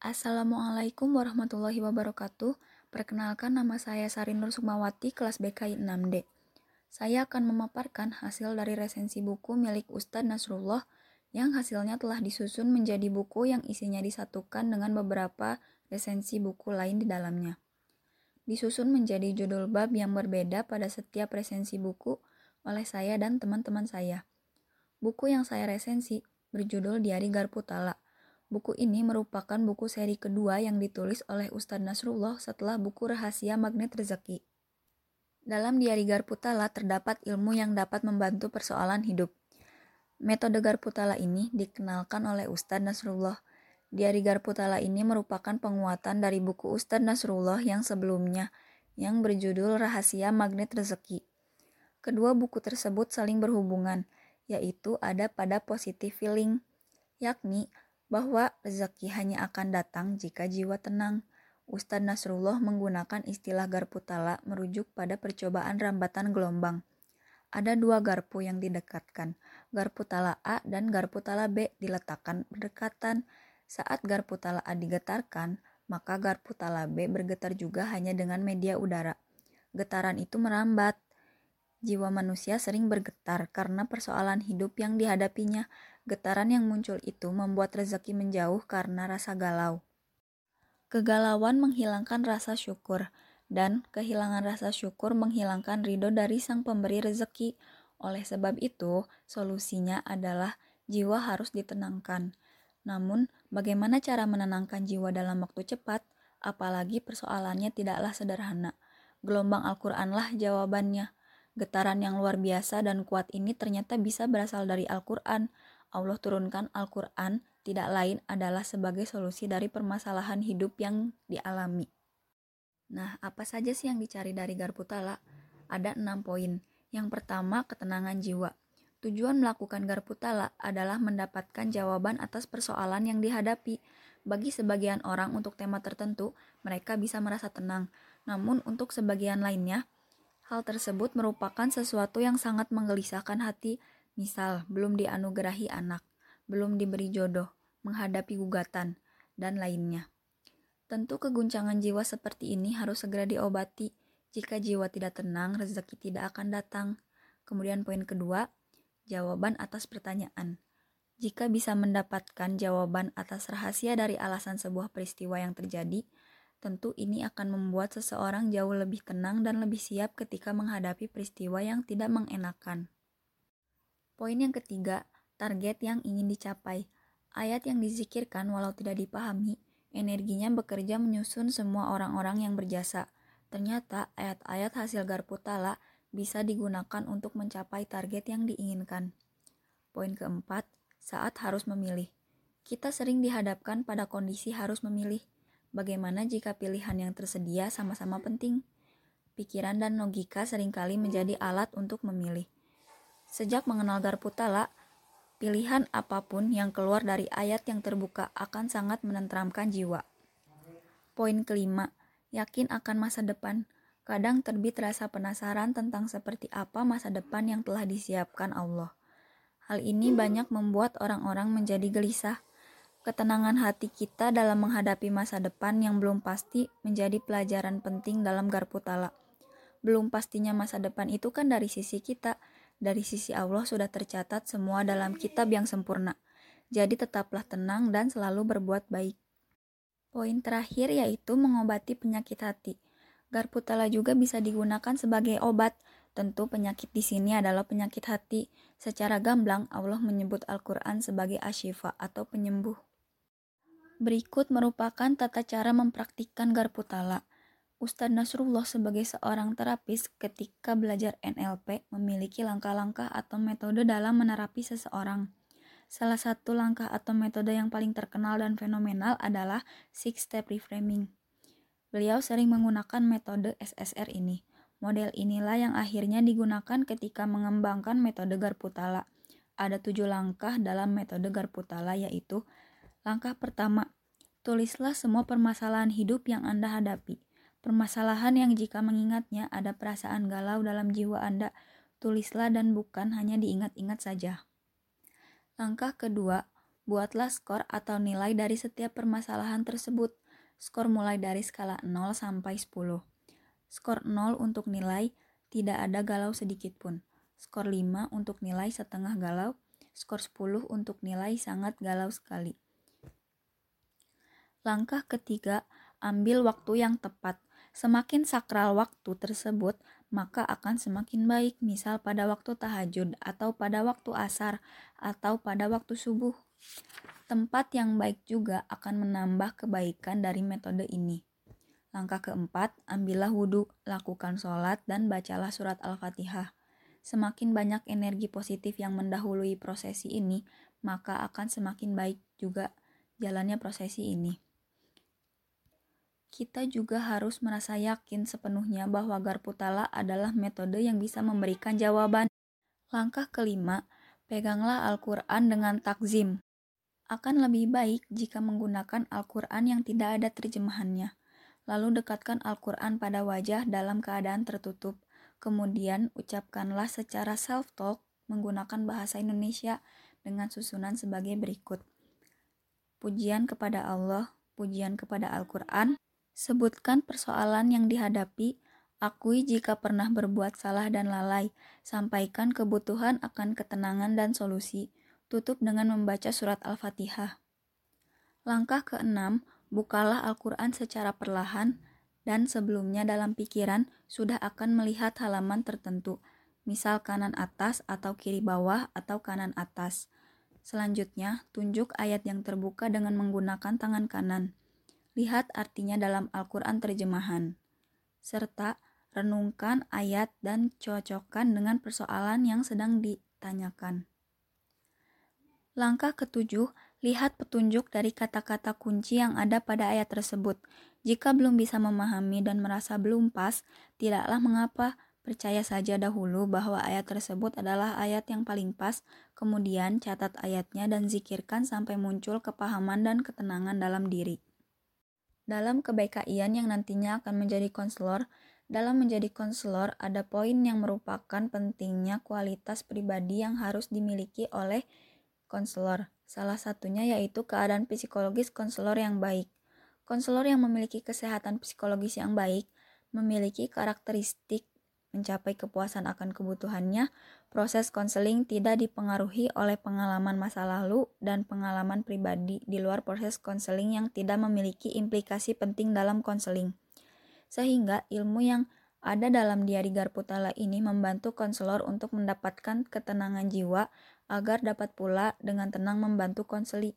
Assalamualaikum warahmatullahi wabarakatuh. Perkenalkan nama saya Sari Nur Sukmawati, kelas BKI 6D. Saya akan memaparkan hasil dari resensi buku milik Ustadz Nasrullah yang hasilnya telah disusun menjadi buku yang isinya disatukan dengan beberapa resensi buku lain di dalamnya. Disusun menjadi judul bab yang berbeda pada setiap resensi buku oleh saya dan teman-teman saya. Buku yang saya resensi berjudul Diari Garputala. Buku ini merupakan buku seri kedua yang ditulis oleh Ustadz Nasrullah setelah buku Rahasia Magnet Rezeki. Dalam Diari Garputala terdapat ilmu yang dapat membantu persoalan hidup. Metode Garputala ini dikenalkan oleh Ustadz Nasrullah. Diari Garputala ini merupakan penguatan dari buku Ustadz Nasrullah yang sebelumnya, yang berjudul Rahasia Magnet Rezeki. Kedua buku tersebut saling berhubungan, yaitu ada pada positive feeling, yakni bahwa rezeki hanya akan datang jika jiwa tenang. Ustadz Nasrullah menggunakan istilah garpu tala merujuk pada percobaan rambatan gelombang. Ada dua garpu yang didekatkan, garpu tala A dan garpu tala B diletakkan berdekatan. Saat garpu tala A digetarkan, maka garpu tala B bergetar juga hanya dengan media udara. Getaran itu merambat. Jiwa manusia sering bergetar karena persoalan hidup yang dihadapinya, Getaran yang muncul itu membuat rezeki menjauh karena rasa galau. Kegalauan menghilangkan rasa syukur, dan kehilangan rasa syukur menghilangkan ridho dari sang pemberi rezeki. Oleh sebab itu, solusinya adalah jiwa harus ditenangkan. Namun, bagaimana cara menenangkan jiwa dalam waktu cepat, apalagi persoalannya tidaklah sederhana. Gelombang Al-Qur'anlah jawabannya. Getaran yang luar biasa dan kuat ini ternyata bisa berasal dari Al-Qur'an. Allah turunkan Al-Quran tidak lain adalah sebagai solusi dari permasalahan hidup yang dialami. Nah, apa saja sih yang dicari dari Garputala? Ada enam poin. Yang pertama, ketenangan jiwa. Tujuan melakukan Garputala adalah mendapatkan jawaban atas persoalan yang dihadapi. Bagi sebagian orang untuk tema tertentu, mereka bisa merasa tenang. Namun untuk sebagian lainnya, hal tersebut merupakan sesuatu yang sangat menggelisahkan hati Misal, belum dianugerahi anak, belum diberi jodoh, menghadapi gugatan, dan lainnya. Tentu keguncangan jiwa seperti ini harus segera diobati. Jika jiwa tidak tenang, rezeki tidak akan datang. Kemudian poin kedua, jawaban atas pertanyaan. Jika bisa mendapatkan jawaban atas rahasia dari alasan sebuah peristiwa yang terjadi, tentu ini akan membuat seseorang jauh lebih tenang dan lebih siap ketika menghadapi peristiwa yang tidak mengenakan. Poin yang ketiga, target yang ingin dicapai. Ayat yang dizikirkan walau tidak dipahami, energinya bekerja menyusun semua orang-orang yang berjasa. Ternyata ayat-ayat hasil garpu tala bisa digunakan untuk mencapai target yang diinginkan. Poin keempat, saat harus memilih. Kita sering dihadapkan pada kondisi harus memilih. Bagaimana jika pilihan yang tersedia sama-sama penting? Pikiran dan logika sering kali menjadi alat untuk memilih. Sejak mengenal Garputala, pilihan apa pun yang keluar dari ayat yang terbuka akan sangat menenteramkan jiwa. Poin kelima, yakin akan masa depan. Kadang terbit rasa penasaran tentang seperti apa masa depan yang telah disiapkan Allah. Hal ini banyak membuat orang-orang menjadi gelisah. Ketenangan hati kita dalam menghadapi masa depan yang belum pasti menjadi pelajaran penting dalam Garputala. Belum pastinya masa depan itu kan dari sisi kita, dari sisi Allah sudah tercatat semua dalam kitab yang sempurna. Jadi tetaplah tenang dan selalu berbuat baik. Poin terakhir yaitu mengobati penyakit hati. Garputala juga bisa digunakan sebagai obat. Tentu penyakit di sini adalah penyakit hati. Secara gamblang Allah menyebut Al-Qur'an sebagai asyifa atau penyembuh. Berikut merupakan tata cara mempraktikkan Garputala. Ustadz Nasrullah sebagai seorang terapis ketika belajar NLP memiliki langkah-langkah atau metode dalam menerapi seseorang. Salah satu langkah atau metode yang paling terkenal dan fenomenal adalah Six Step Reframing. Beliau sering menggunakan metode SSR ini. Model inilah yang akhirnya digunakan ketika mengembangkan metode Garputala. Ada tujuh langkah dalam metode Garputala yaitu Langkah pertama, tulislah semua permasalahan hidup yang Anda hadapi. Permasalahan yang jika mengingatnya ada perasaan galau dalam jiwa Anda, tulislah dan bukan hanya diingat-ingat saja. Langkah kedua, Buatlah skor atau nilai dari setiap permasalahan tersebut. Skor mulai dari skala 0 sampai 10. Skor 0 untuk nilai tidak ada galau sedikit pun. Skor 5 untuk nilai setengah galau. Skor 10 untuk nilai sangat galau sekali. Langkah ketiga, ambil waktu yang tepat. Semakin sakral waktu tersebut, maka akan semakin baik. Misal pada waktu tahajud, atau pada waktu asar, atau pada waktu subuh. Tempat yang baik juga akan menambah kebaikan dari metode ini. Langkah keempat, ambillah wudhu, lakukan sholat, dan bacalah surat Al-Fatihah. Semakin banyak energi positif yang mendahului prosesi ini, maka akan semakin baik juga jalannya prosesi ini kita juga harus merasa yakin sepenuhnya bahwa Garputala adalah metode yang bisa memberikan jawaban. Langkah kelima, peganglah Al-Quran dengan takzim. Akan lebih baik jika menggunakan Al-Quran yang tidak ada terjemahannya. Lalu dekatkan Al-Quran pada wajah dalam keadaan tertutup. Kemudian ucapkanlah secara self-talk menggunakan bahasa Indonesia dengan susunan sebagai berikut. Pujian kepada Allah, pujian kepada Al-Quran, Sebutkan persoalan yang dihadapi, akui jika pernah berbuat salah dan lalai, sampaikan kebutuhan akan ketenangan dan solusi, tutup dengan membaca surat Al-Fatihah. Langkah keenam, bukalah Al-Quran secara perlahan, dan sebelumnya dalam pikiran sudah akan melihat halaman tertentu, misal kanan atas atau kiri bawah atau kanan atas. Selanjutnya, tunjuk ayat yang terbuka dengan menggunakan tangan kanan. Lihat artinya dalam Al-Quran terjemahan. Serta renungkan ayat dan cocokkan dengan persoalan yang sedang ditanyakan. Langkah ketujuh, lihat petunjuk dari kata-kata kunci yang ada pada ayat tersebut. Jika belum bisa memahami dan merasa belum pas, tidaklah mengapa, percaya saja dahulu bahwa ayat tersebut adalah ayat yang paling pas, kemudian catat ayatnya dan zikirkan sampai muncul kepahaman dan ketenangan dalam diri. Dalam kebaikan yang nantinya akan menjadi konselor, dalam menjadi konselor ada poin yang merupakan pentingnya kualitas pribadi yang harus dimiliki oleh konselor. Salah satunya yaitu keadaan psikologis konselor yang baik. Konselor yang memiliki kesehatan psikologis yang baik memiliki karakteristik mencapai kepuasan akan kebutuhannya, proses konseling tidak dipengaruhi oleh pengalaman masa lalu dan pengalaman pribadi di luar proses konseling yang tidak memiliki implikasi penting dalam konseling. Sehingga ilmu yang ada dalam diari Garputala ini membantu konselor untuk mendapatkan ketenangan jiwa agar dapat pula dengan tenang membantu konseli